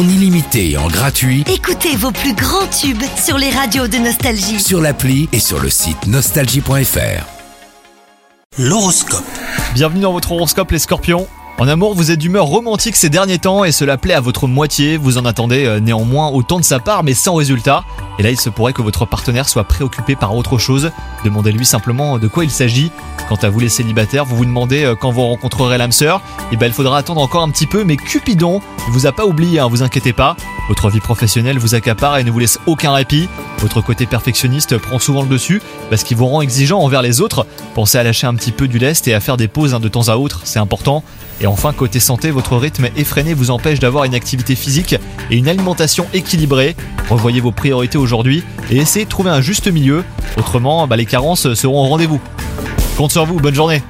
en illimité et en gratuit Écoutez vos plus grands tubes sur les radios de Nostalgie. sur l'appli et sur le site nostalgie.fr. L'horoscope. Bienvenue dans votre horoscope les scorpions. En amour, vous êtes d'humeur romantique ces derniers temps et cela plaît à votre moitié. Vous en attendez euh, néanmoins autant de sa part mais sans résultat. Et là, il se pourrait que votre partenaire soit préoccupé par autre chose. Demandez-lui simplement de quoi il s'agit. Quant à vous les célibataires, vous vous demandez euh, quand vous rencontrerez l'âme sœur. Et ben, il faudra attendre encore un petit peu, mais Cupidon ne vous a pas oublié, hein, vous inquiétez pas. Votre vie professionnelle vous accapare et ne vous laisse aucun répit. Votre côté perfectionniste prend souvent le dessus parce qu'il vous rend exigeant envers les autres. Pensez à lâcher un petit peu du lest et à faire des pauses hein, de temps à autre, c'est important. Et enfin, côté santé, votre rythme effréné vous empêche d'avoir une activité physique et une alimentation équilibrée. Revoyez vos priorités aujourd'hui et essayez de trouver un juste milieu. Autrement, bah, les carences seront au rendez-vous. Compte sur vous, bonne journée